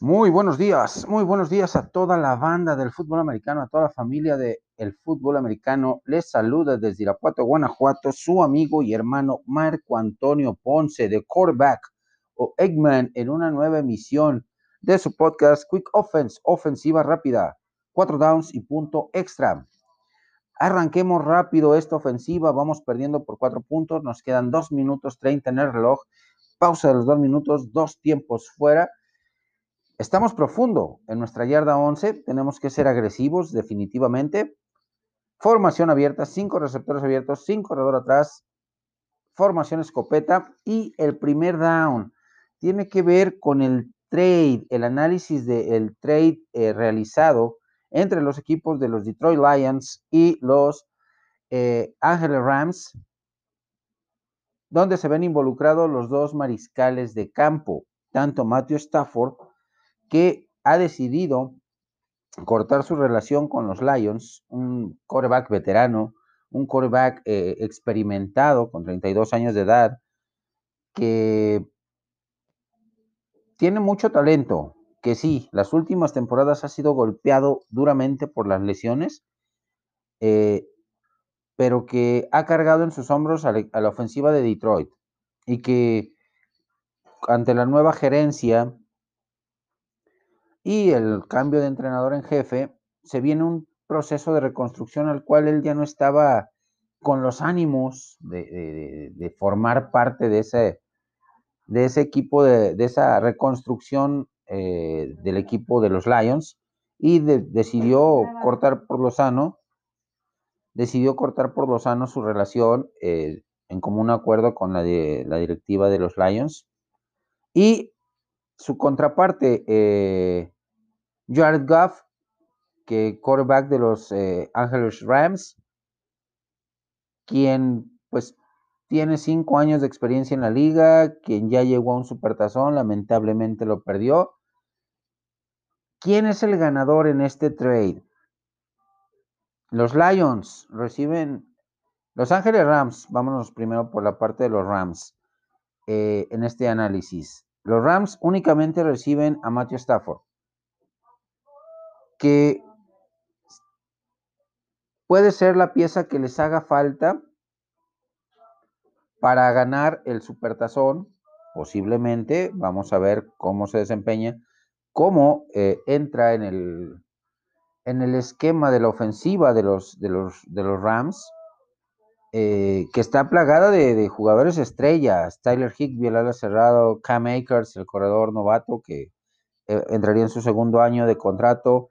Muy buenos días, muy buenos días a toda la banda del fútbol americano, a toda la familia del fútbol americano. Les saluda desde Irapuato, Guanajuato, su amigo y hermano Marco Antonio Ponce de Quarterback o Eggman en una nueva emisión de su podcast Quick Offense, ofensiva rápida, cuatro downs y punto extra. Arranquemos rápido esta ofensiva, vamos perdiendo por cuatro puntos, nos quedan dos minutos treinta en el reloj, pausa de los dos minutos, dos tiempos fuera Estamos profundo. En nuestra yarda 11, tenemos que ser agresivos definitivamente. Formación abierta, cinco receptores abiertos, sin corredor atrás, formación escopeta y el primer down. Tiene que ver con el trade, el análisis del trade eh, realizado entre los equipos de los Detroit Lions y los eh, Ángeles Rams, donde se ven involucrados los dos mariscales de campo, tanto Matthew Stafford que ha decidido cortar su relación con los Lions, un quarterback veterano, un quarterback eh, experimentado con 32 años de edad, que tiene mucho talento, que sí, las últimas temporadas ha sido golpeado duramente por las lesiones, eh, pero que ha cargado en sus hombros a la ofensiva de Detroit y que ante la nueva gerencia y el cambio de entrenador en jefe, se viene un proceso de reconstrucción al cual él ya no estaba con los ánimos de, formar parte de ese, de ese equipo, de, esa reconstrucción eh, del equipo de los Lions y decidió cortar por lo sano, decidió cortar por lo sano su relación eh, en común acuerdo con la, de, la directiva de los Lions y su contraparte, eh, Jared Goff, que quarterback de los eh, Angeles Rams, quien pues tiene cinco años de experiencia en la liga, quien ya llegó a un supertazón, lamentablemente lo perdió. ¿Quién es el ganador en este trade? Los Lions reciben, Los Ángeles Rams, vámonos primero por la parte de los Rams eh, en este análisis. Los Rams únicamente reciben a Matthew Stafford que puede ser la pieza que les haga falta para ganar el supertazón, posiblemente, vamos a ver cómo se desempeña, cómo eh, entra en el, en el esquema de la ofensiva de los, de los, de los Rams, eh, que está plagada de, jugadores estrellas, Tyler Higbee, el ala cerrado, Cam Akers, el corredor novato, que eh, entraría en su segundo año de contrato,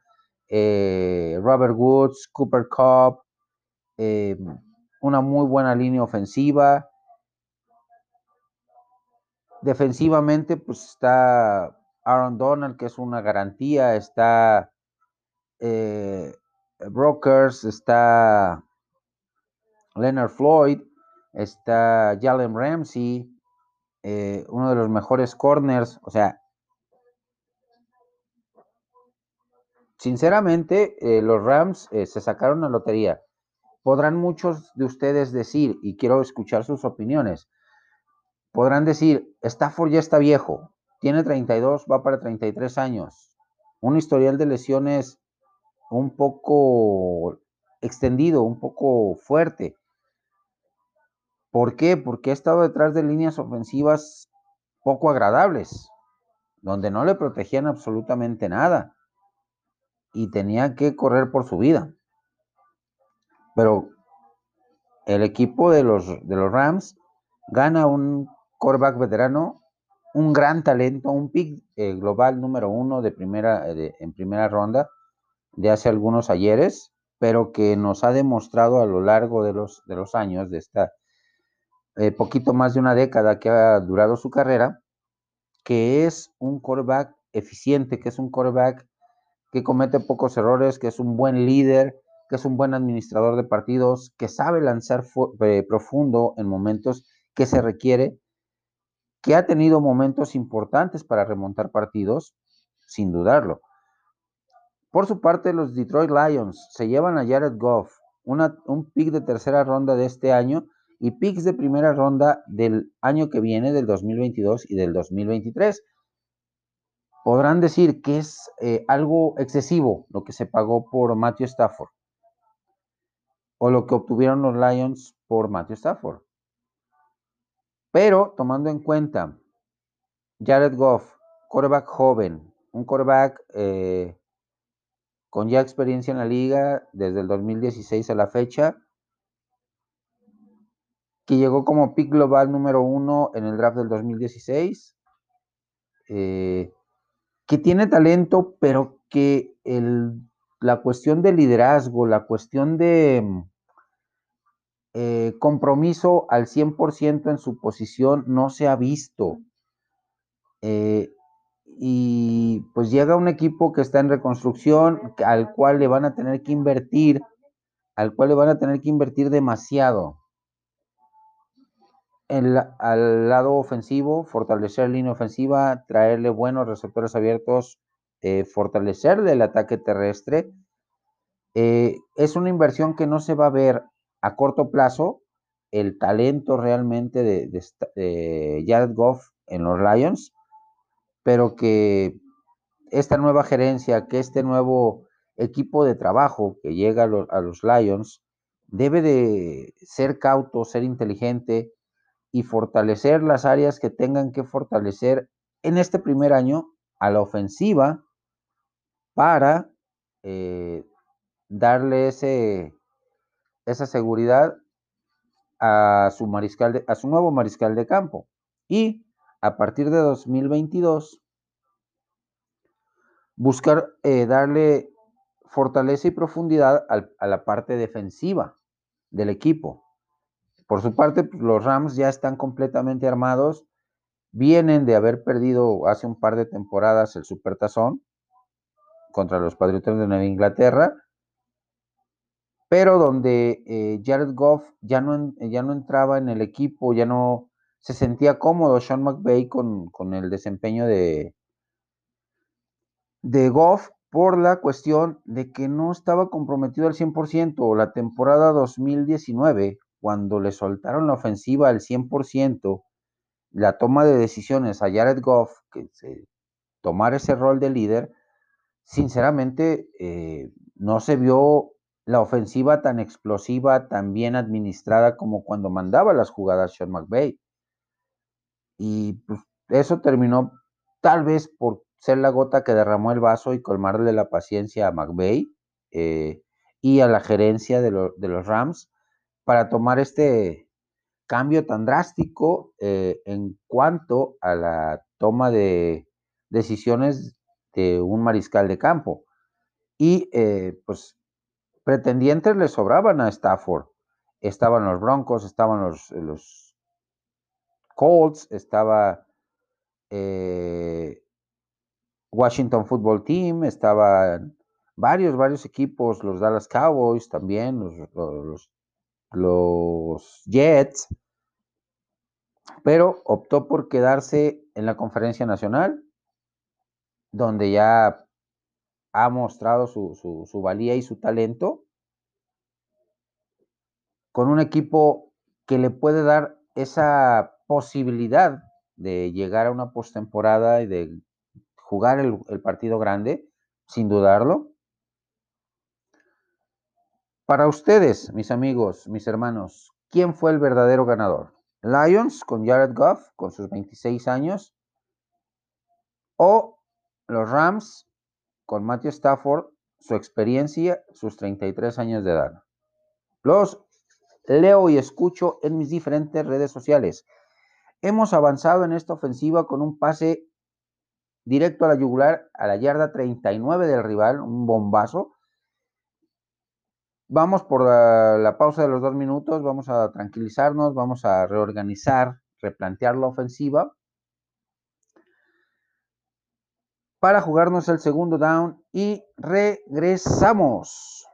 eh, Robert Woods, Cooper Cup, eh, una muy buena línea ofensiva. Defensivamente, pues está Aaron Donald, que es una garantía, está eh, Brokers, está Leonard Floyd, está Jalen Ramsey, uno de los mejores corners, o sea, Sinceramente, eh, los Rams eh, se sacaron la lotería. Podrán muchos de ustedes decir, y quiero escuchar sus opiniones, podrán decir, Stafford ya está viejo, tiene 32, va para 33 años, un historial de lesiones un poco extendido, un poco fuerte. ¿Por qué? Porque ha estado detrás de líneas ofensivas poco agradables, donde no le protegían absolutamente nada y tenía que correr por su vida. Pero el equipo de los, de los Rams gana un quarterback veterano, un gran talento, un pick eh, global número uno de primera, eh, en primera ronda de hace algunos ayeres, pero que nos ha demostrado a lo largo de los, de los años, de esta eh, poquito más de una década que ha durado su carrera, que es un quarterback eficiente, que es un quarterback que comete pocos errores, que es un buen líder, que es un buen administrador de partidos, que sabe lanzar eh, profundo en momentos que se requiere, que ha tenido momentos importantes para remontar partidos, sin dudarlo. Por su parte, los Detroit Lions se llevan a Jared Goff, un pick de tercera ronda de este año y picks de primera ronda del año que viene, del 2022 y del 2023. Podrán decir que es eh, algo excesivo lo que se pagó por Matthew Stafford o lo que obtuvieron los Lions por Matthew Stafford. Pero tomando en cuenta Jared Goff, quarterback joven, un quarterback eh, con ya experiencia en la liga desde el 2016 a la fecha, que llegó como pick global número uno en el draft del 2016, eh, que tiene talento, pero que la cuestión de liderazgo, la cuestión de eh, compromiso al 100% en su posición no se ha visto. Eh, y pues llega un equipo que está en reconstrucción, al cual le van a tener que invertir, al cual le van a tener que invertir demasiado. Al lado ofensivo, fortalecer la línea ofensiva, traerle buenos receptores abiertos, eh, fortalecerle el ataque terrestre. es una inversión que no se va a ver a corto plazo el talento realmente de, Jared Goff en los Lions, pero que esta nueva gerencia, que este nuevo equipo de trabajo que llega a los, Lions, debe de ser cauto, ser inteligente y fortalecer las áreas que tengan que fortalecer en este primer año a la ofensiva para eh, darle ese, esa seguridad a su, mariscal a su nuevo mariscal de campo. Y a partir de 2022, buscar eh, darle fortaleza y profundidad a la parte defensiva del equipo. Por su parte, pues, los Rams ya están completamente armados. Vienen de haber perdido hace un par de temporadas el Supertazón contra los Patriotas de Nueva Inglaterra pero donde eh, Jared Goff ya no, ya no entraba en el equipo, ya no se sentía cómodo Sean McVay con, el desempeño de, de Goff por la cuestión de que no estaba comprometido al 100%. La temporada 2019, cuando le soltaron la ofensiva al 100%, la toma de decisiones a Jared Goff, que se, tomar ese rol de líder, sinceramente eh, no se vio la ofensiva tan explosiva, tan bien administrada como cuando mandaba las jugadas Sean McVay. Y pues, eso terminó tal vez por ser la gota que derramó el vaso y colmarle la paciencia a McVay eh, y a la gerencia de, los Rams para tomar este cambio tan drástico eh, en cuanto a la toma de decisiones de un mariscal de campo. Y eh, pues pretendientes le sobraban a Stafford. Estaban los Broncos, estaban los, los Colts, estaba eh, Washington Football Team, estaban varios, varios equipos, los Dallas Cowboys también, los Jets, pero optó por quedarse en la conferencia nacional, donde ya ha mostrado su, valía y su talento con un equipo que le puede dar esa posibilidad de llegar a una postemporada y de jugar el, el, partido grande, sin dudarlo. Para ustedes, mis amigos, mis hermanos, ¿quién fue el verdadero ganador? ¿Lions con Jared Goff con sus 26 años? ¿O los Rams con Matthew Stafford, su experiencia, sus 33 años de edad. Los leo y escucho en mis diferentes redes sociales. Hemos avanzado en esta ofensiva con un pase directo a la yugular, a la yarda 39 del rival, un bombazo. Vamos por la, pausa de los dos minutos, vamos a tranquilizarnos, vamos a reorganizar, replantear la ofensiva para jugarnos el segundo down y regresamos.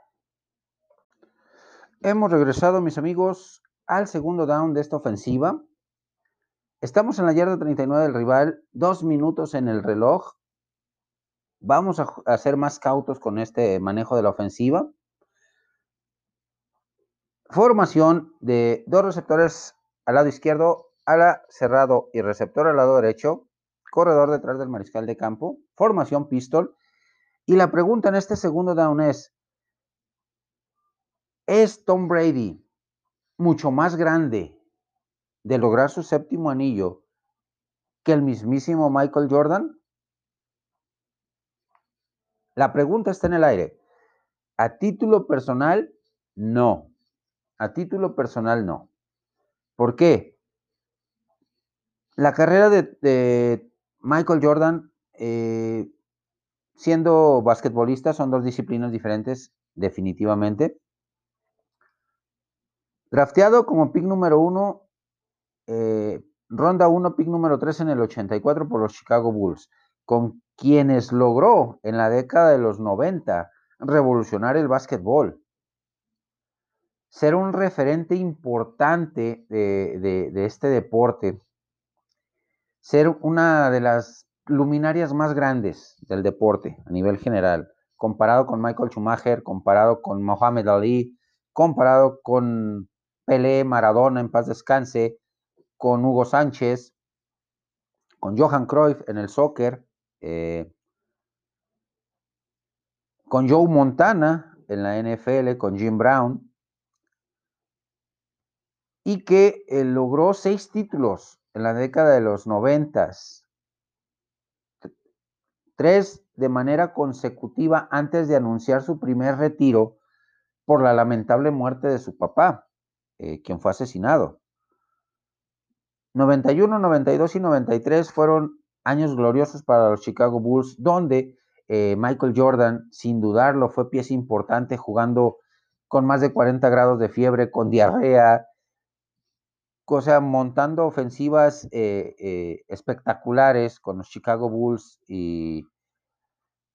Hemos regresado, mis amigos, al segundo down de esta ofensiva. Estamos en la yarda 39 del rival, dos minutos en el reloj. Vamos a, ser más cautos con este manejo de la ofensiva. Formación de dos receptores al lado izquierdo, ala cerrado y receptor al lado derecho. Corredor detrás del mariscal de campo formación pistol. Y la pregunta en este segundo down es, ¿es Tom Brady mucho más grande de lograr su séptimo anillo que el mismísimo Michael Jordan? La pregunta está en el aire. A título personal, no. A título personal, no. ¿Por qué? La carrera de, Michael Jordan, eh, siendo basquetbolista, son dos disciplinas diferentes, definitivamente. Drafteado como pick número uno, eh, ronda uno, pick número tres en el 84 por los Chicago Bulls, con quienes logró en la década de los 90 revolucionar el básquetbol ser un referente importante de, este deporte, ser una de las luminarias más grandes del deporte a nivel general, comparado con Michael Schumacher, comparado con Mohamed Ali, comparado con Pelé, Maradona en paz descanse, con Hugo Sánchez, con Johan Cruyff en el soccer, eh, con Joe Montana en la NFL, con Jim Brown, y que eh, logró seis títulos en la década de los noventas, tres de manera consecutiva antes de anunciar su primer retiro por la lamentable muerte de su papá, eh, quien fue asesinado. 91, 92 y 93 fueron años gloriosos para los Chicago Bulls, donde eh, Michael Jordan, sin dudarlo, fue pieza importante jugando con más de 40 grados de fiebre, con diarrea, o sea, montando ofensivas eh, eh, espectaculares con los Chicago Bulls y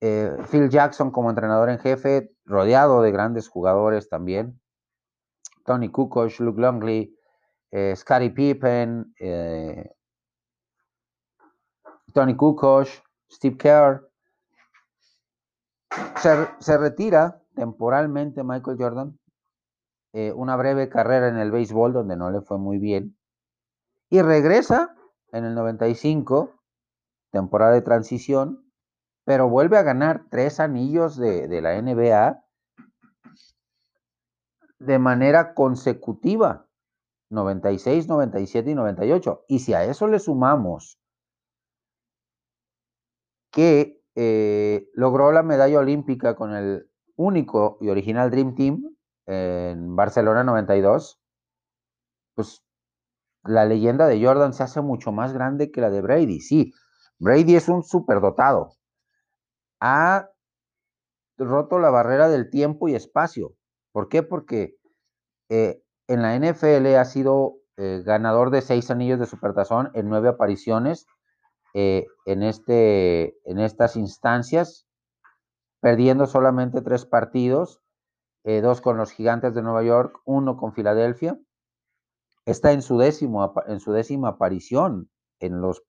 eh, Phil Jackson como entrenador en jefe, rodeado de grandes jugadores también. Tony Kukoc, Luke Longley, Scottie Pippen, Tony Kukoc, Steve Kerr. Se, se retira temporalmente Michael Jordan eh, una breve carrera en el béisbol donde no le fue muy bien. Y regresa en el 95, temporada de transición, pero vuelve a ganar tres anillos de, la NBA de manera consecutiva, 96, 97 y 98. Y si a eso le sumamos que eh, logró la medalla olímpica con el único y original Dream Team, en Barcelona 92, pues la leyenda de Jordan se hace mucho más grande que la de Brady. Sí, Brady es un superdotado. Ha roto la barrera del tiempo y espacio. ¿Por qué? Porque eh, en la NFL ha sido eh, ganador de seis anillos de supertazón en nueve apariciones eh, en, este, en estas instancias, perdiendo solamente tres partidos eh, dos con los Gigantes de Nueva York, uno con Filadelfia. Está en su, décimo, en su décima aparición en, los,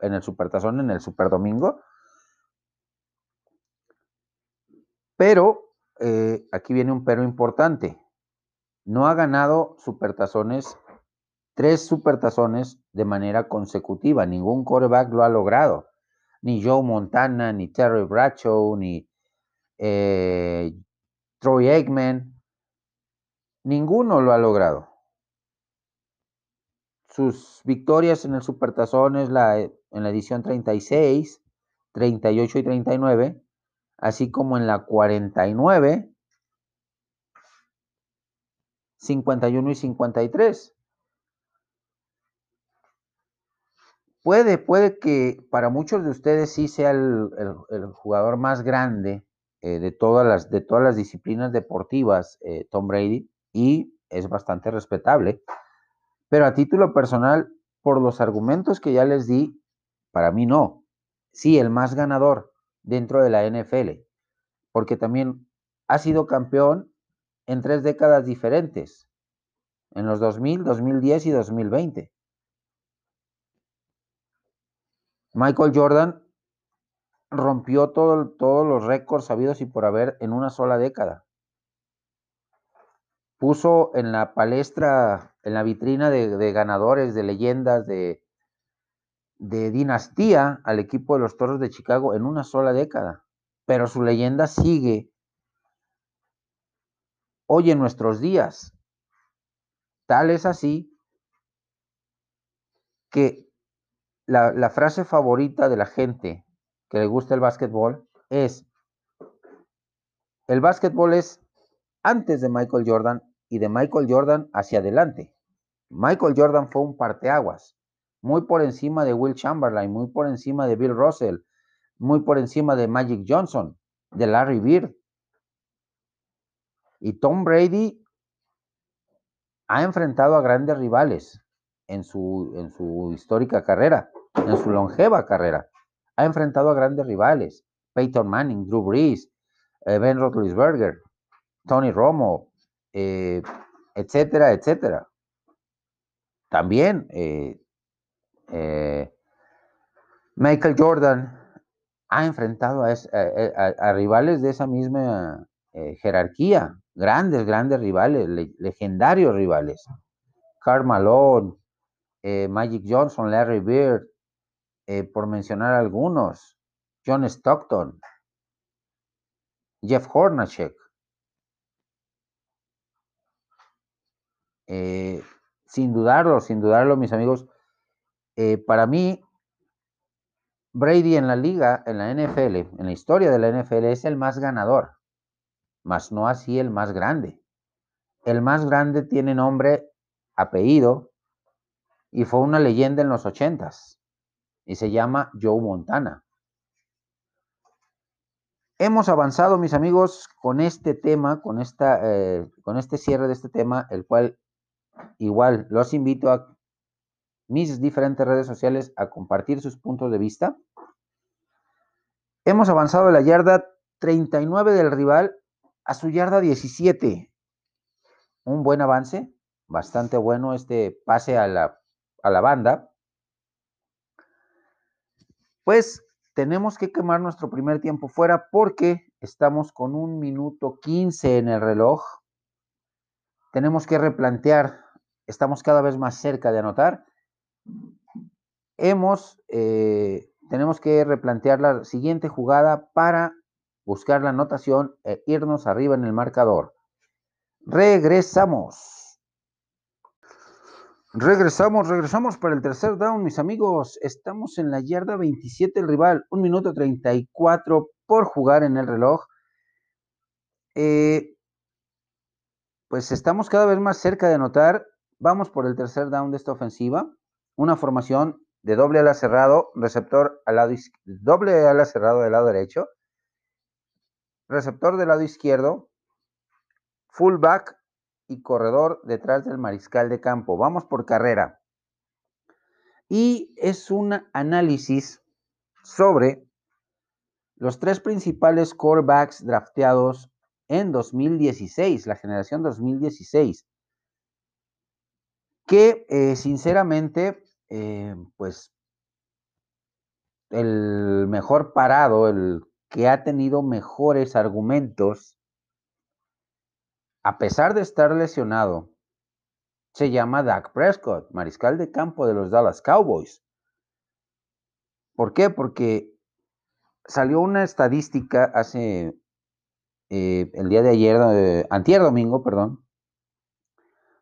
en el Supertazón, en el Superdomingo. Pero eh, aquí viene un pero importante. No ha ganado Supertazones, tres Supertazones de manera consecutiva. Ningún quarterback lo ha logrado. Ni Joe Montana, ni Terry Bradshaw, ni eh, Troy Aikman, ninguno lo ha logrado. Sus victorias en el Supertazón es la, en la edición 36, 38 y 39, así como en la 49, 51 y 53. Puede, puede que para muchos de ustedes sí sea el, el jugador más grande eh, de, todas las, de todas las disciplinas deportivas, eh, Tom Brady, y es bastante respetable. Pero a título personal, por los argumentos que ya les di, para mí no. Sí, el más ganador dentro de la NFL, porque también ha sido campeón en tres décadas diferentes, en los 2000, 2010 y 2020. Michael Jordan rompió todos los récords sabidos y por haber en una sola década. Puso en la palestra, en la vitrina de, ganadores, de leyendas, de, de dinastía al equipo de los Toros de Chicago en una sola década, pero su leyenda sigue hoy en nuestros días. Tal es así que la, la frase favorita de la gente que le gusta el básquetbol es, el básquetbol es antes de Michael Jordan y de Michael Jordan hacia adelante. Michael Jordan fue un parteaguas, muy por encima de Will Chamberlain, muy por encima de Bill Russell, muy por encima de Magic Johnson, de Larry Bird. Y Tom Brady ha enfrentado a grandes rivales en su, en su histórica carrera, en su longeva carrera. Ha enfrentado a grandes rivales. Peyton Manning, Drew Brees, eh, Ben Roethlisberger, Tony Romo, eh, etcétera, etcétera. También eh, Michael Jordan ha enfrentado a, rivales de esa misma jerarquía, grandes, grandes rivales, legendarios rivales. Karl Malone, Magic Johnson, Larry Bird, por mencionar algunos, John Stockton, Jeff Hornacek. Eh, sin dudarlo, sin dudarlo, mis amigos, eh, para mí, Brady en la liga, en la NFL, en la historia de la NFL, es el más ganador, mas no así el más grande. El más grande tiene nombre, apellido, y fue una leyenda en los ochentas, y se llama Joe Montana. Hemos avanzado, mis amigos, con este tema, con, esta, eh, con este cierre de este tema, el cual igual los invito a mis diferentes redes sociales a compartir sus puntos de vista. Hemos avanzado de la yarda 39 del rival a su yarda 17. Un buen avance, bastante bueno este pase a la, a la banda. Pues tenemos que quemar nuestro primer tiempo fuera porque estamos con un minuto 15 en el reloj. Tenemos que replantear, estamos cada vez más cerca de anotar. Hemos, eh, tenemos que replantear la siguiente jugada para buscar la anotación e irnos arriba en el marcador. Regresamos. Regresamos, regresamos para el tercer down, mis amigos. Estamos en la yarda 27 el rival, un minuto 34 por jugar en el reloj. Eh, pues estamos cada vez más cerca de anotar. Vamos por el tercer down de esta ofensiva. Una formación de doble ala cerrado, receptor al lado doble ala cerrado del lado derecho, receptor del lado izquierdo, fullback y corredor detrás del mariscal de campo. Vamos por carrera. Y es un análisis sobre los tres principales quarterbacks drafteados en 2016, la generación 2016, que eh, sinceramente, eh, pues el mejor parado, el que ha tenido mejores argumentos a pesar de estar lesionado, se llama Dak Prescott, mariscal de campo de los Dallas Cowboys. ¿Por qué? Porque salió una estadística hace eh, el día de ayer, eh, antier domingo, perdón,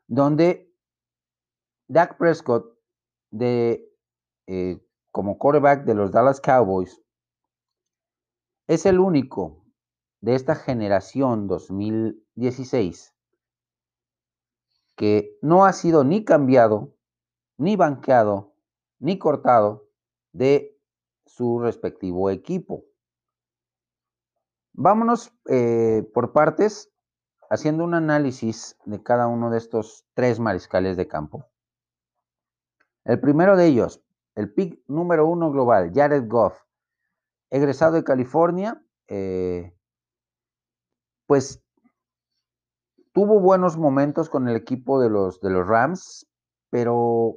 donde Dak Prescott, de, eh, como quarterback de los Dallas Cowboys, es el único de esta generación 2016 que no ha sido ni cambiado, ni banqueado, ni cortado de su respectivo equipo. Vámonos eh, por partes haciendo un análisis de cada uno de estos tres mariscales de campo. El primero de ellos, el pick número uno global, Jared Goff, egresado de California, eh, pues tuvo buenos momentos con el equipo de los, de los Rams, pero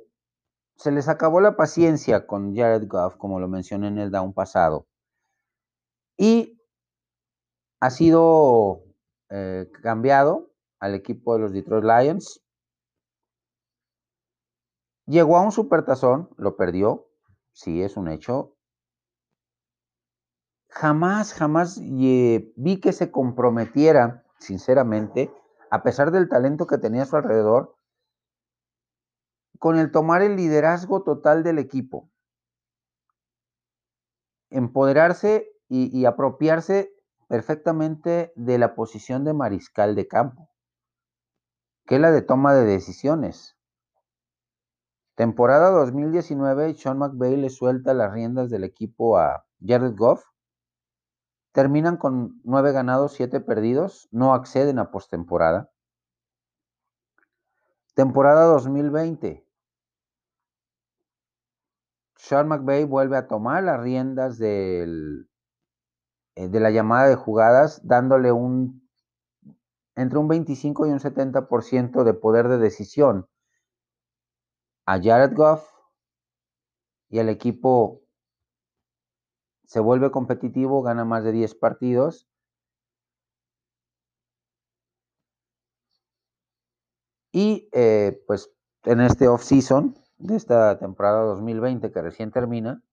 se les acabó la paciencia con Jared Goff, como lo mencioné en el down pasado. Y ha sido eh, cambiado al equipo de los Detroit Lions. Llegó a un supertazón, lo perdió. sí, es un hecho. Jamás, jamás vi que se comprometiera, sinceramente, a pesar del talento que tenía a su alrededor, con el tomar el liderazgo total del equipo. Empoderarse y, y apropiarse perfectamente de la posición de mariscal de campo, que es la de toma de decisiones. Temporada 2019, Sean McVay le suelta las riendas del equipo a Jared Goff. Terminan con nueve ganados, siete perdidos, no acceden a postemporada. Temporada 2020. Sean McVay vuelve a tomar las riendas del, eh, de la llamada de jugadas, dándole un entre un 25 y un 70% de poder de decisión a Jared Goff y el equipo se vuelve competitivo, gana más de 10 partidos. Y eh, pues en este off-season de esta temporada 2020 que recién termina,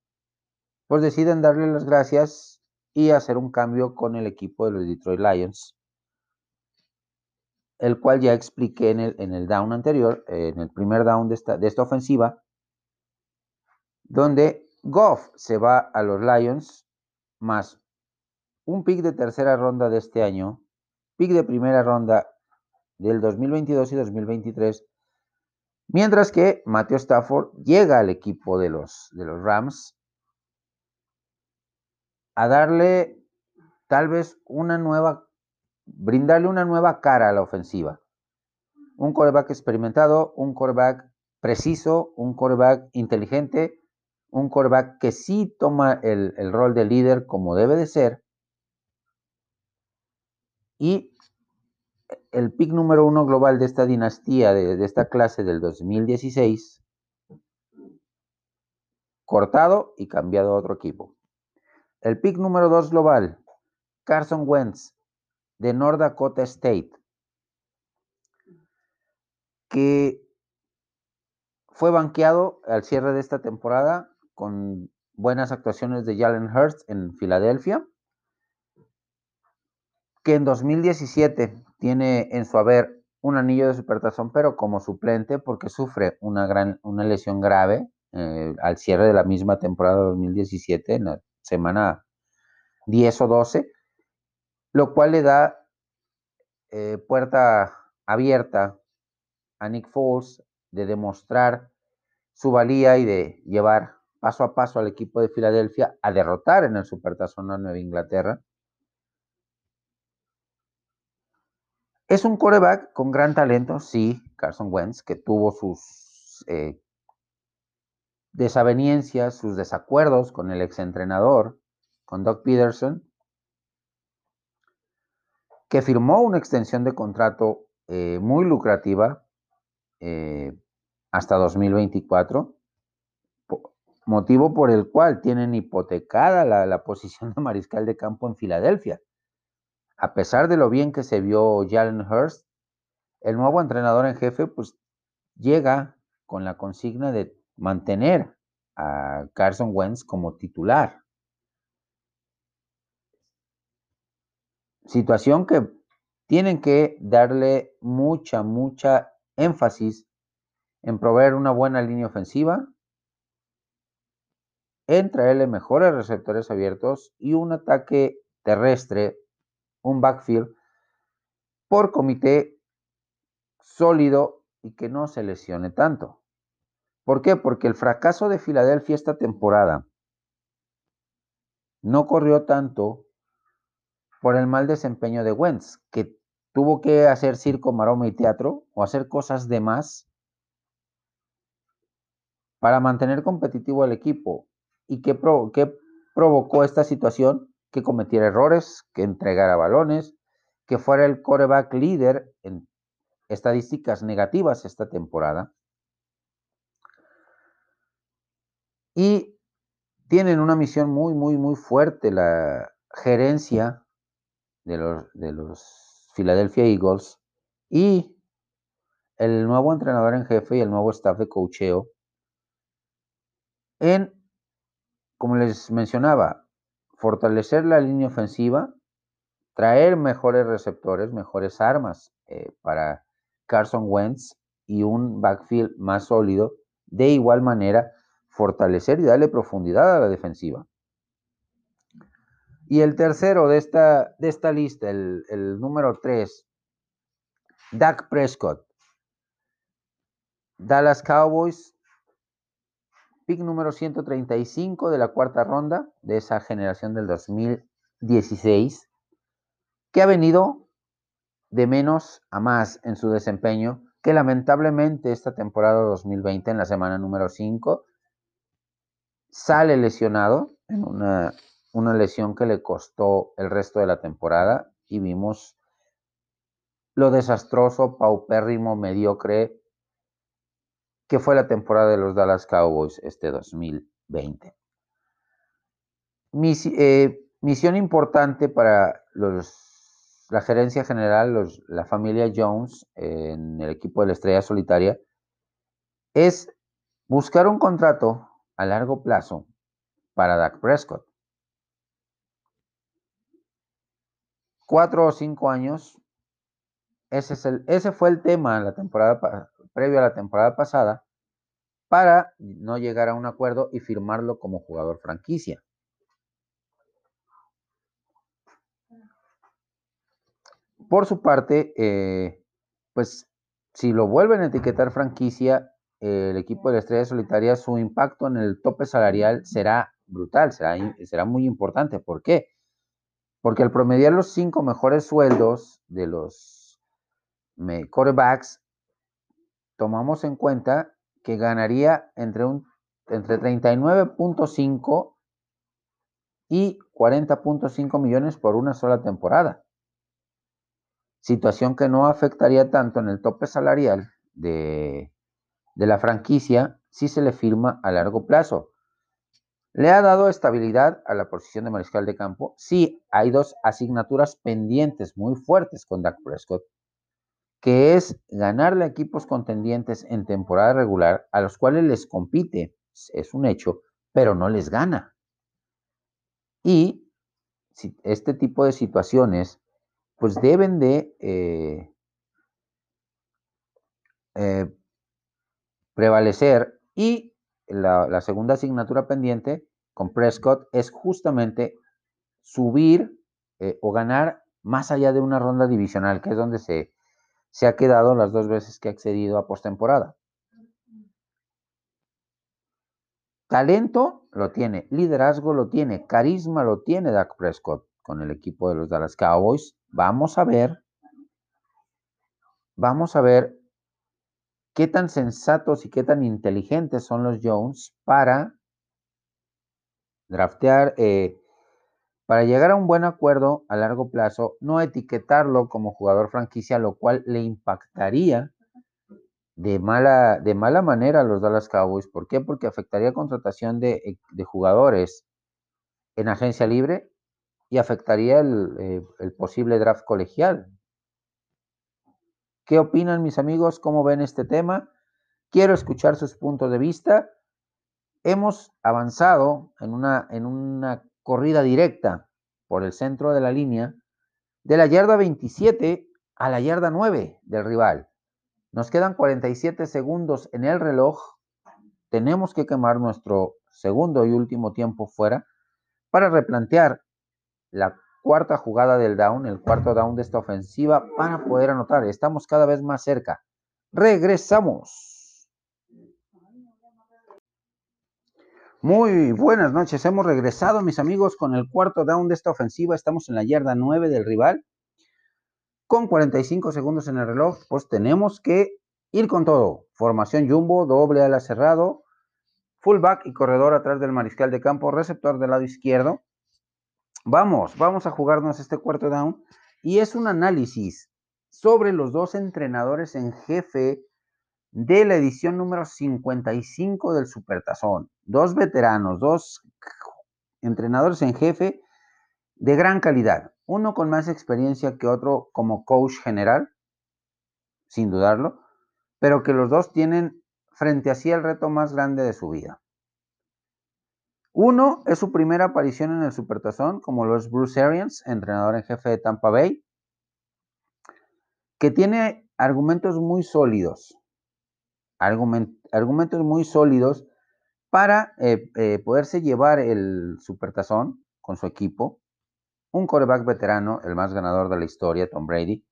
pues deciden darle las gracias y hacer un cambio con el equipo de los Detroit Lions el cual ya expliqué en el, en el down anterior, en el primer down de esta, de esta ofensiva, donde Goff se va a los Lions más un pick de tercera ronda de este año, pick de primera ronda del 2022 y 2023, mientras que Matthew Stafford llega al equipo de los, de los Rams a darle tal vez una nueva brindarle una nueva cara a la ofensiva. Un coreback experimentado, un coreback preciso, un coreback inteligente, un coreback que sí toma el, rol de líder como debe de ser. Y el pick número uno global de esta dinastía, de, de esta clase del 2016, cortado y cambiado a otro equipo. El pick número dos global, Carson Wentz, de North Dakota State, que fue banqueado al cierre de esta temporada con buenas actuaciones de Jalen Hurts en Filadelfia, que en 2017 tiene en su haber un anillo de supertazón, pero como suplente porque sufre una, gran, una lesión grave eh, al cierre de la misma temporada 2017, en la semana 10 o 12, lo cual le da eh, puerta abierta a Nick Foles de demostrar su valía y de llevar paso a paso al equipo de Filadelfia a derrotar en el Supertazón a Nueva Inglaterra. Es un coreback con gran talento, sí, Carson Wentz, que tuvo sus eh, desavenencias, sus desacuerdos con el exentrenador, con Doug Peterson, que firmó una extensión de contrato eh, muy lucrativa eh, hasta 2024, motivo por el cual tienen hipotecada la, la, posición de mariscal de campo en Filadelfia. A pesar de lo bien que se vio Jalen Hurst, el nuevo entrenador en jefe pues llega con la consigna de mantener a Carson Wentz como titular. Situación que tienen que darle mucha, mucha énfasis en proveer una buena línea ofensiva, en traerle mejores receptores abiertos y un ataque terrestre, un backfield por comité sólido y que no se lesione tanto. ¿Por qué? Porque el fracaso de Filadelfia esta temporada no corrió tanto por el mal desempeño de Wentz, que tuvo que hacer circo, maroma y teatro o hacer cosas de más para mantener competitivo al equipo. ¿Y qué, provocó esta situación? Que cometiera errores, que entregara balones, que fuera el coreback líder en estadísticas negativas esta temporada. Y tienen una misión muy, muy, muy fuerte la gerencia de los, de los Philadelphia Eagles y el nuevo entrenador en jefe y el nuevo staff de cocheo en como les mencionaba, fortalecer la línea ofensiva, traer mejores receptores, mejores armas eh, para Carson Wentz y un backfield más sólido. De igual manera, fortalecer y darle profundidad a la defensiva. Y el tercero de esta, de esta lista, el, número 3, Dak Prescott. Dallas Cowboys, pick número 135 de la cuarta ronda de esa generación del 2016, que ha venido de menos a más en su desempeño, que lamentablemente esta temporada 2020, en la semana número 5, sale lesionado en una, una lesión que le costó el resto de la temporada y vimos lo desastroso, paupérrimo, mediocre que fue la temporada de los Dallas Cowboys este 2020. Eh, misión importante para los, la gerencia general, la familia Jones en el equipo de la Estrella Solitaria, es buscar un contrato a largo plazo para Dak Prescott. Cuatro o cinco años. Ese, es el, ese fue el tema la temporada previo a la temporada pasada para no llegar a un acuerdo y firmarlo como jugador franquicia. Por su parte, eh, pues si lo vuelven a etiquetar franquicia, el equipo de la Estrella Solitaria, su impacto en el tope salarial será brutal, será, será muy importante. ¿Por qué? Porque al promediar los cinco mejores sueldos de los quarterbacks, tomamos en cuenta que ganaría entre, entre 39.5 y 40.5 millones por una sola temporada. Situación que no afectaría tanto en el tope salarial de, de la franquicia si se le firma a largo plazo. ¿Le ha dado estabilidad a la posición de mariscal de campo? Sí, hay dos asignaturas pendientes muy fuertes con Dak Prescott que es ganarle a equipos contendientes en temporada regular a los cuales les compite, es un hecho, pero no les gana. Y este tipo de situaciones, pues deben de eh, eh, prevalecer y la, segunda asignatura pendiente con Prescott es justamente subir eh, o ganar más allá de una ronda divisional, que es donde se, se ha quedado las dos veces que ha accedido a postemporada. Talento lo tiene, liderazgo lo tiene, carisma lo tiene Dak Prescott con el equipo de los Dallas Cowboys. Vamos a ver, vamos a ver qué tan sensatos y qué tan inteligentes son los Jones para draftear eh, para llegar a un buen acuerdo a largo plazo, no etiquetarlo como jugador franquicia, lo cual le impactaría de mala, de mala manera a los Dallas Cowboys. ¿Por qué? Porque afectaría contratación de, eh, jugadores en agencia libre y afectaría el, eh, el posible draft colegial. ¿Qué opinan mis amigos? ¿Cómo ven este tema? Quiero escuchar sus puntos de vista. Hemos avanzado en una, en una corrida directa por el centro de la línea, de la yarda 27 a la yarda 9 del rival. Nos quedan 47 segundos en el reloj. Tenemos que quemar nuestro segundo y último tiempo fuera para replantear la cuarta jugada del down, el cuarto down de esta ofensiva para poder anotar. Estamos cada vez más cerca. Regresamos. Muy buenas noches. Hemos regresado, mis amigos, con el cuarto down de esta ofensiva. Estamos en la yarda 9 del rival. Con 45 segundos en el reloj, pues tenemos que ir con todo. Formación jumbo, doble ala cerrado, fullback y corredor atrás del mariscal de campo, receptor del lado izquierdo. Vamos, vamos a jugarnos este cuarto down. Y es un análisis sobre los dos entrenadores en jefe de la edición número 55 del Supertazón. Dos veteranos, dos entrenadores en jefe de gran calidad. Uno con más experiencia que otro como coach general, sin dudarlo, pero que los dos tienen frente a sí el reto más grande de su vida. Uno es su primera aparición en el Supertazón, como lo es Bruce Arians, entrenador en jefe de Tampa Bay, que tiene argumentos muy sólidos, argumentos muy sólidos para eh, eh, poderse llevar el Supertazón con su equipo. Un coreback veterano, el más ganador de la historia, Tom Brady.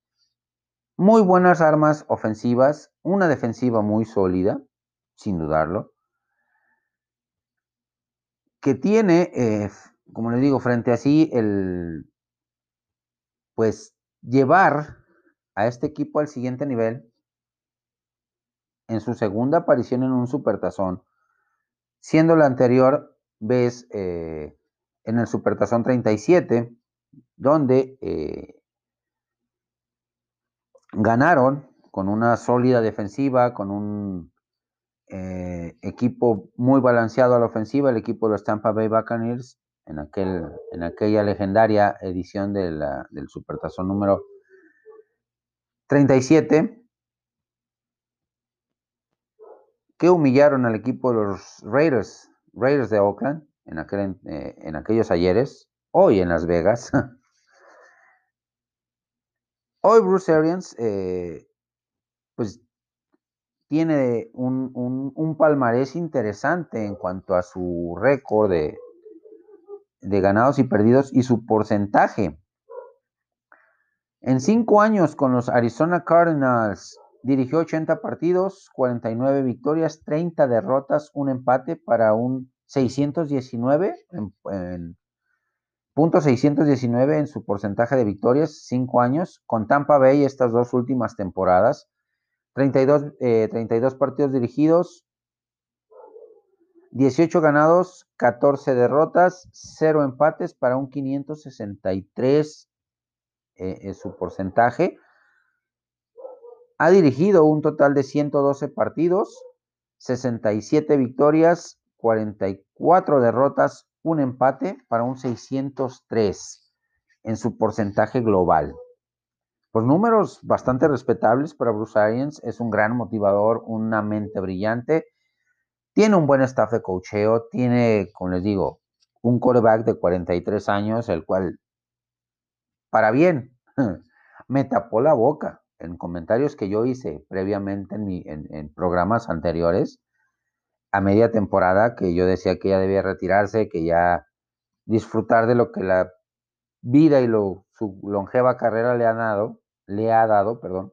Muy buenas armas ofensivas, una defensiva muy sólida, sin dudarlo que tiene, eh, como les digo, frente a sí, el, pues, llevar a este equipo al siguiente nivel en su segunda aparición en un supertazón, siendo la anterior vez eh, en el supertazón 37, donde eh, ganaron con una sólida defensiva, con un eh, equipo muy balanceado a la ofensiva, el equipo de los Tampa Bay Buccaneers, en, aquel, en aquella legendaria edición de la, del Supertazón número 37, que humillaron al equipo de los Raiders, Raiders de Oakland, en, aquel, eh, en aquellos ayeres, hoy en Las Vegas. hoy Bruce Arians, eh, pues tiene un, palmarés interesante en cuanto a su récord de, de ganados y perdidos y su porcentaje. En cinco años con los Arizona Cardinals dirigió 80 partidos, 49 victorias, 30 derrotas, un empate para un 619 en, en punto 619 en su porcentaje de victorias, cinco años. Con Tampa Bay estas dos últimas temporadas 32, 32 eh, partidos dirigidos, 18 ganados, 14 derrotas, 0 empates para un 563 eh, es su porcentaje. Ha dirigido un total de 112 partidos, 67 victorias, 44 derrotas, un empate para un 603 en su porcentaje global. Pues números bastante respetables para Bruce Arians. Es un gran motivador, una mente brillante. Tiene un buen staff de cocheo. Tiene, como les digo, un quarterback de 43 años, el cual, para bien, me tapó la boca en comentarios que yo hice previamente en, programas anteriores a media temporada que yo decía que ya debía retirarse, que ya disfrutar de lo que la vida y lo, su longeva carrera le ha dado, le ha dado, perdón,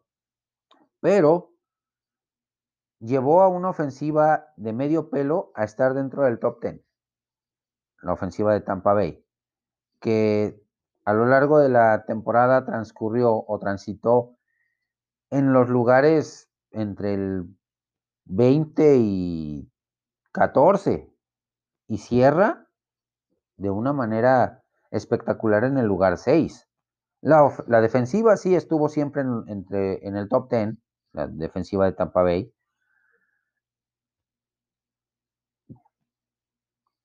pero llevó a una ofensiva de medio pelo a estar dentro del top 10, la ofensiva de Tampa Bay, que a lo largo de la temporada transcurrió o transitó en los lugares entre el 20 y 14 y cierra de una manera espectacular en el lugar 6. La, defensiva sí estuvo siempre en, entre, en el top 10, la defensiva de Tampa Bay.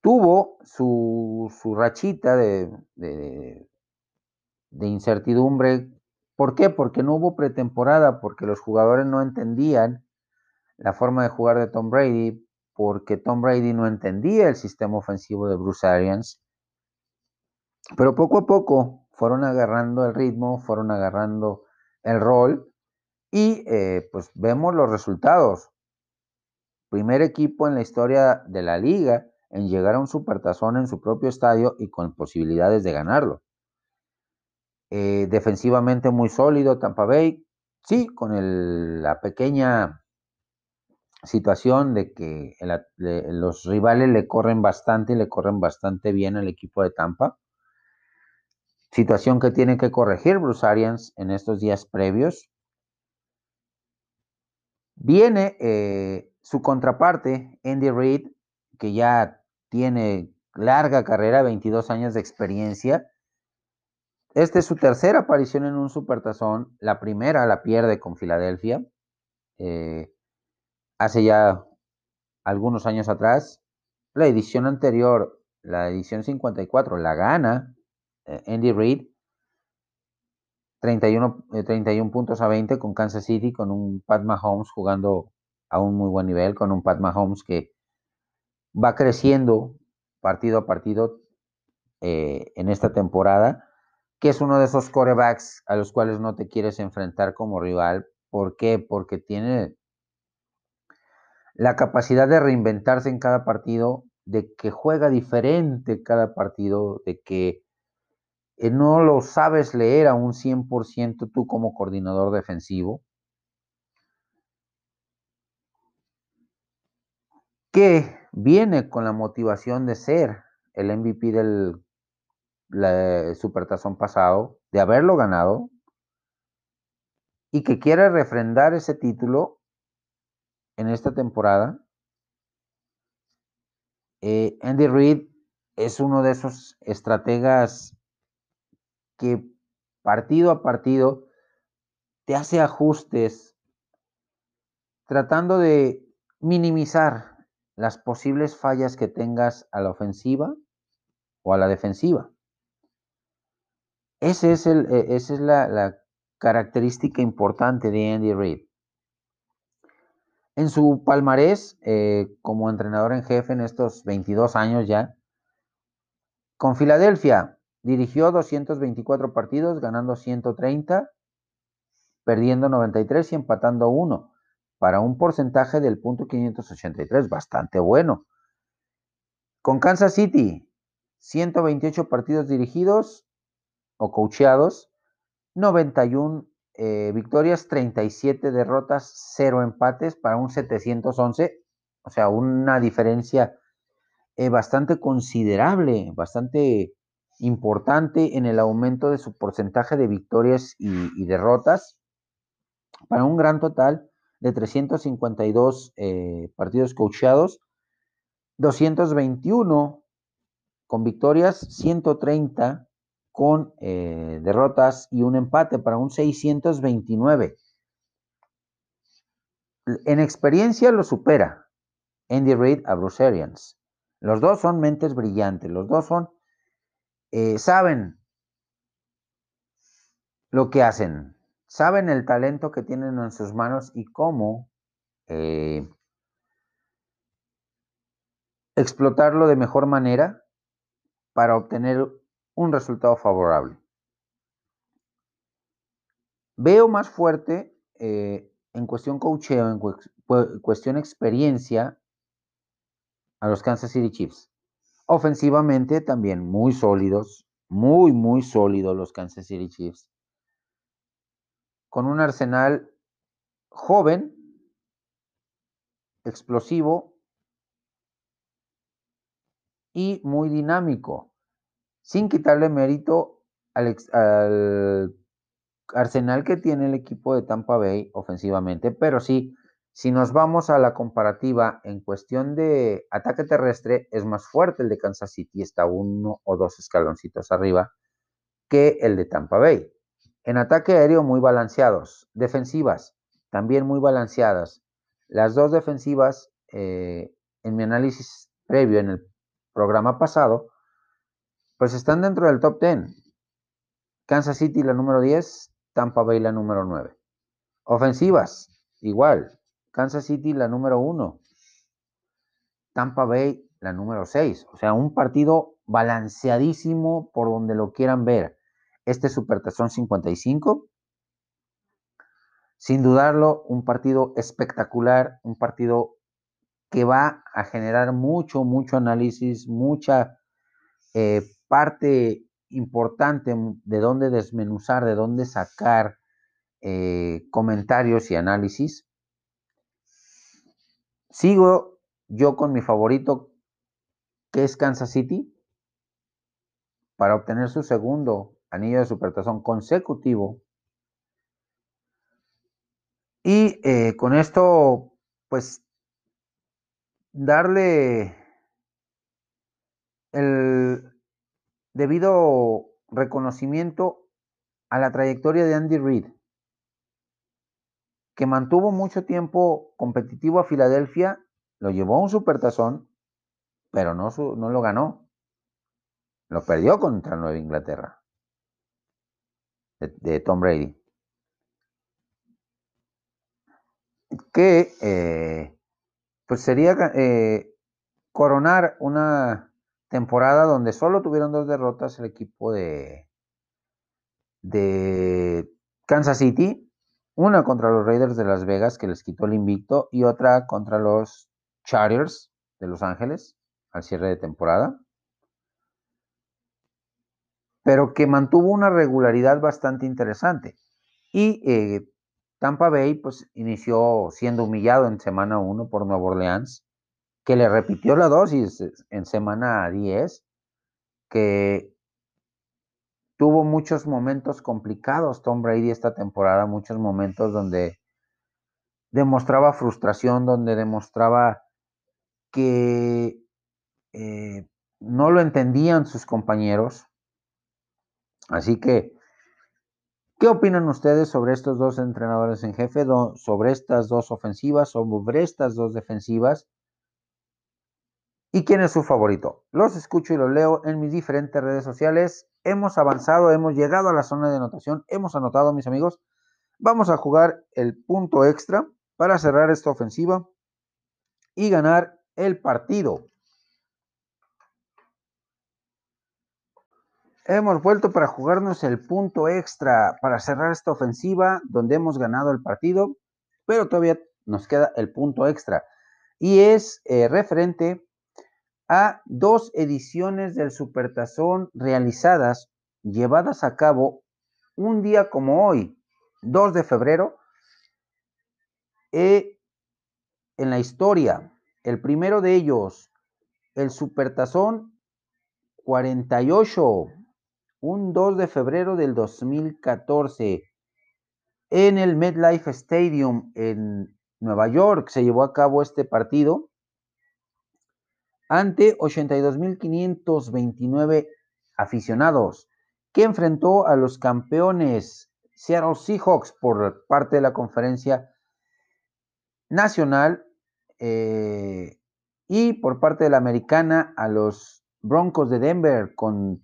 Tuvo su, rachita de, de, de incertidumbre. ¿Por qué? Porque no hubo pretemporada, porque los jugadores no entendían la forma de jugar de Tom Brady, porque Tom Brady no entendía el sistema ofensivo de Bruce Arians pero poco a poco fueron agarrando el ritmo, fueron agarrando el rol y eh, pues vemos los resultados. Primer equipo en la historia de la liga en llegar a un supertazón en su propio estadio y con posibilidades de ganarlo. Eh, defensivamente muy sólido Tampa Bay, sí, con la pequeña situación de que los rivales le corren bastante y le corren bastante bien al equipo de Tampa situación que tiene que corregir Bruce Arians en estos días previos. Viene eh, su contraparte, Andy Reid, que ya tiene larga carrera, 22 años de experiencia. Esta es su tercera aparición en un supertazón. La primera la pierde con Filadelfia. Eh, hace ya algunos años atrás. La edición anterior, la edición 54, la gana eh, Andy Reid, 31, 31 eh, puntos a 20 con Kansas City, con un Pat Mahomes jugando a un muy buen nivel, con un Pat Mahomes que va creciendo partido a partido eh, en esta temporada, que es uno de esos corebacks a los cuales no te quieres enfrentar como rival. ¿Por qué? Porque tiene la capacidad de reinventarse en cada partido, de que juega diferente cada partido, de que eh, no lo sabes leer a un 100% tú como coordinador defensivo. Que viene con la motivación de ser el MVP del Supertazón pasado, de haberlo ganado, y que quiere refrendar ese título en esta temporada. Eh, Andy Reid es uno de esos estrategas que partido a partido te hace ajustes tratando de minimizar las posibles fallas que tengas a la ofensiva o a la defensiva. E, esa es la, característica importante de Andy Reid. En su palmarés eh, como entrenador en jefe en estos 22 años ya, con Filadelfia dirigió 224 partidos, ganando 130, perdiendo 93 y empatando 1, para un porcentaje del punto 583, bastante bueno. Con Kansas City, 128 partidos dirigidos o coacheados, 91 eh, victorias, 37 derrotas, 0 empates para un 711, o sea, una diferencia eh, bastante considerable, bastante importante en el aumento de su porcentaje de victorias y, derrotas, para un gran total de 352 eh, partidos coacheados, 221 con victorias, 130 con eh, derrotas y un empate para un 629. En experiencia lo supera Andy Reid a Bruce Arians. Los dos son mentes brillantes, los dos son, eh, saben lo que hacen, saben el talento que tienen en sus manos y cómo eh, explotarlo de mejor manera para obtener un resultado favorable. Veo más fuerte eh, en cuestión coacheo, en cuestión experiencia, a los Kansas City Chiefs. Ofensivamente también muy sólidos, muy, muy sólidos los Kansas City Chiefs. Con un arsenal joven, explosivo y muy dinámico sin quitarle mérito al, arsenal que tiene el equipo de Tampa Bay ofensivamente, pero sí, si nos vamos a la comparativa en cuestión de ataque terrestre, es más fuerte el de Kansas City, está uno o dos escaloncitos arriba que el de Tampa Bay. En ataque aéreo muy balanceados, defensivas también muy balanceadas. Las dos defensivas, eh, en mi análisis previo en el programa pasado, pues están dentro del top 10. Kansas City la número 10, Tampa Bay la número 9. Ofensivas, igual. Kansas City la número 1, Tampa Bay la número 6. O sea, un partido balanceadísimo por donde lo quieran ver. Este Supertazón 55. Sin dudarlo, un partido espectacular, un partido que va a generar mucho, mucho análisis, mucha eh, parte importante de dónde desmenuzar, de dónde sacar eh, comentarios y análisis. Sigo yo con mi favorito, que es Kansas City, para obtener su segundo anillo de supertazón consecutivo. Y eh, con esto, pues, darle el, debido reconocimiento a la trayectoria de Andy Reid, que mantuvo mucho tiempo competitivo a Filadelfia, lo llevó a un supertazón, pero no, no lo ganó. Lo perdió contra Nueva Inglaterra, de, Tom Brady. Que eh, pues sería eh, coronar una temporada donde solo tuvieron dos derrotas el equipo de, de Kansas City, una contra los Raiders de Las Vegas que les quitó el invicto y otra contra los Chargers de Los Ángeles al cierre de temporada, pero que mantuvo una regularidad bastante interesante. Y eh, Tampa Bay pues inició siendo humillado en semana 1 por Nueva Orleans, que le repitió la dosis en semana 10, que tuvo muchos momentos complicados Tom Brady esta temporada, muchos momentos donde demostraba frustración, donde demostraba que eh, no lo entendían sus compañeros. Así que, ¿qué opinan ustedes sobre estos dos entrenadores en jefe, sobre estas dos ofensivas, sobre estas dos defensivas? ¿Y quién es su favorito? Los escucho y los leo en mis diferentes redes sociales. Hemos avanzado, hemos llegado a la zona de anotación, hemos anotado, mis amigos. Vamos a jugar el punto extra para cerrar esta ofensiva y ganar el partido. Hemos vuelto para jugarnos el punto extra para cerrar esta ofensiva donde hemos ganado el partido, pero todavía nos queda el punto extra y es eh, referente a dos ediciones del Supertazón realizadas, llevadas a cabo un día como hoy, 2 de febrero, eh, en la historia. El primero de ellos, el Supertazón 48, un 2 de febrero del 2014, en el MetLife Stadium en Nueva York se llevó a cabo este partido ante 82.529 aficionados, que enfrentó a los campeones Seattle Seahawks por parte de la conferencia nacional eh, y por parte de la americana a los Broncos de Denver con,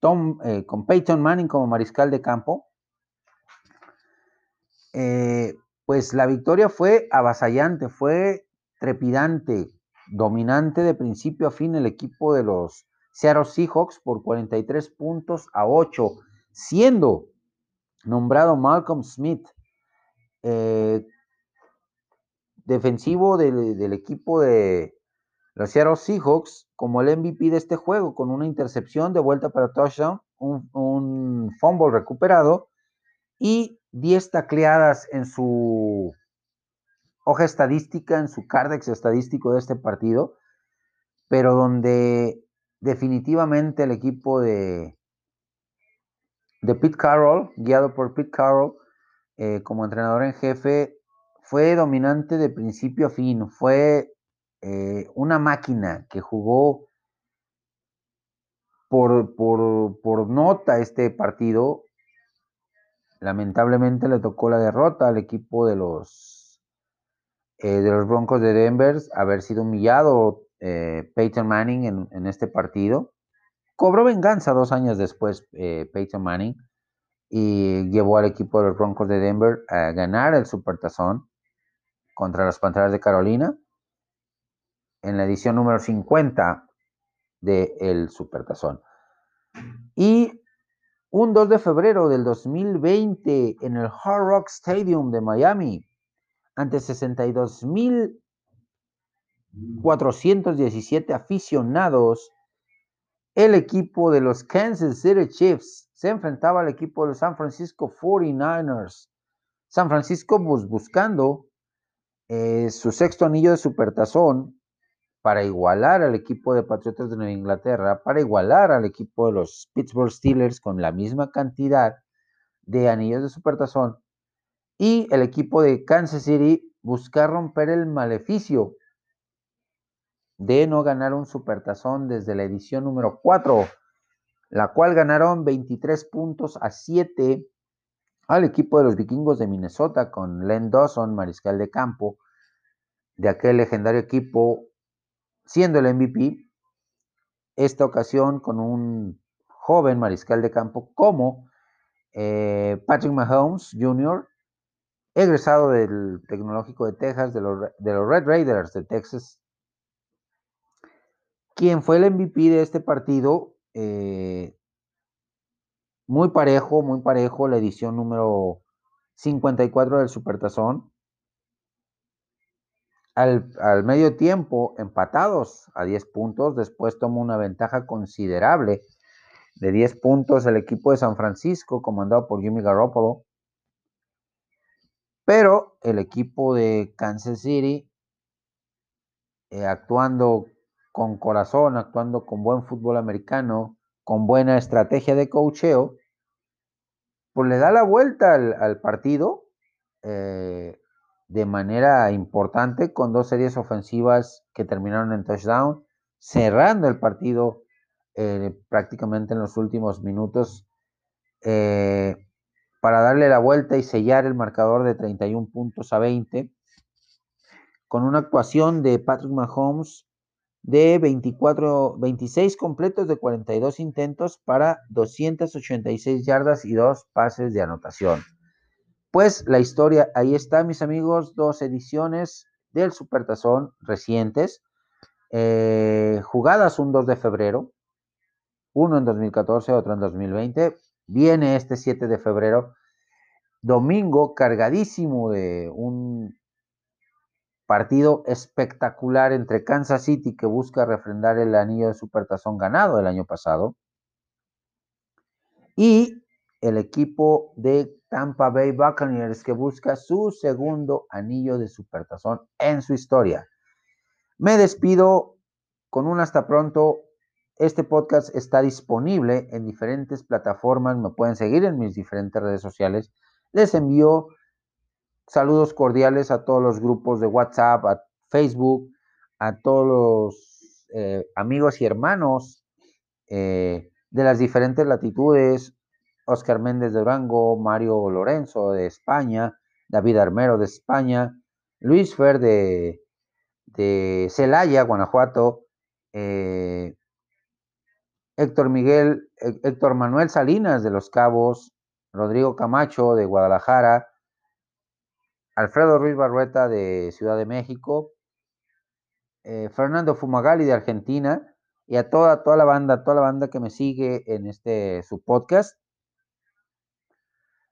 Tom, eh, con Peyton Manning como mariscal de campo. Eh, pues la victoria fue avasallante, fue trepidante dominante de principio a fin el equipo de los Seattle Seahawks por 43 puntos a 8, siendo nombrado Malcolm Smith eh, defensivo del, equipo de los Seattle Seahawks como el MVP de este juego, con una intercepción de vuelta para touchdown, un, un fumble recuperado y 10 tacleadas en su hoja estadística, en su cardex estadístico de este partido, pero donde definitivamente el equipo de, de Pete Carroll, guiado por Pete Carroll, eh, como entrenador en jefe, fue dominante de principio a fin, fue eh, una máquina que jugó por, por, por, nota este partido. Lamentablemente le tocó la derrota al equipo de los eh, de los Broncos de Denver haber sido humillado eh, Peyton Manning en, este partido. Cobró venganza dos años después eh, Peyton Manning y llevó al equipo de los Broncos de Denver a ganar el Supertazón contra las Panteras de Carolina en la edición número 50 del el Supertazón. Y un 2 de febrero del 2020 en el Hard Rock Stadium de Miami, ante 62.417 aficionados, el equipo de los Kansas City Chiefs se enfrentaba al equipo de los San Francisco 49ers. San Francisco buscando eh, su sexto anillo de supertazón para igualar al equipo de Patriotas de Nueva Inglaterra, para igualar al equipo de los Pittsburgh Steelers con la misma cantidad de anillos de supertazón y el equipo de Kansas City buscar romper el maleficio de no ganar un supertazón desde la edición número 4, la cual ganaron 23 puntos a 7 al equipo de los vikingos de Minnesota con Len Dawson, mariscal de campo, de aquel legendario equipo, siendo el MVP, esta ocasión con un joven mariscal de campo como eh, Patrick Mahomes Jr., egresado del Tecnológico de Texas, de los, Red Raiders de Texas, quien fue el MVP de este partido, eh, muy parejo, muy parejo, la edición número 54 del Supertazón. Al, al, medio tiempo, empatados a 10 puntos, después tomó una ventaja considerable de 10 puntos el equipo de San Francisco, comandado por Jimmy Garoppolo. Pero el equipo de Kansas City, eh, actuando con corazón, actuando con buen fútbol americano, con buena estrategia de cocheo, pues le da la vuelta al, partido eh, de manera importante con dos series ofensivas que terminaron en touchdown, cerrando el partido eh, prácticamente en los últimos minutos para darle la vuelta y sellar el marcador de 31 puntos a 20 con una actuación de Patrick Mahomes de 24, 26 completos de 42 intentos para 286 yardas y dos pases de anotación. Pues la historia, ahí está, mis amigos, dos ediciones del Supertazón recientes, eh, jugadas un 2 de febrero, uno en 2014, otro en 2020. Viene este 7 de febrero, domingo, cargadísimo de un partido espectacular entre Kansas City, que busca refrendar el anillo de supertazón ganado el año pasado, y el equipo de Tampa Bay Buccaneers, que busca su segundo anillo de supertazón en su historia. Me despido con un hasta pronto. Este podcast está disponible en diferentes plataformas. Me pueden seguir en mis diferentes redes sociales. Les envío saludos cordiales a todos los grupos de WhatsApp, a Facebook, a todos los eh, amigos y hermanos eh, de las diferentes latitudes. Oscar Méndez de Durango, Mario Lorenzo de España, David Armero de España, Luis Fer de, Celaya, Guanajuato, eh, Héctor Miguel, Héctor Manuel Salinas de Los Cabos, Rodrigo Camacho de Guadalajara, Alfredo Ruiz Barrueta de Ciudad de México, eh, Fernando Fumagali de Argentina y a toda, toda la banda, toda la banda que me sigue en este su podcast.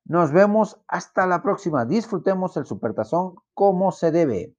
Nos vemos hasta la próxima. Disfrutemos el Supertazón como se debe.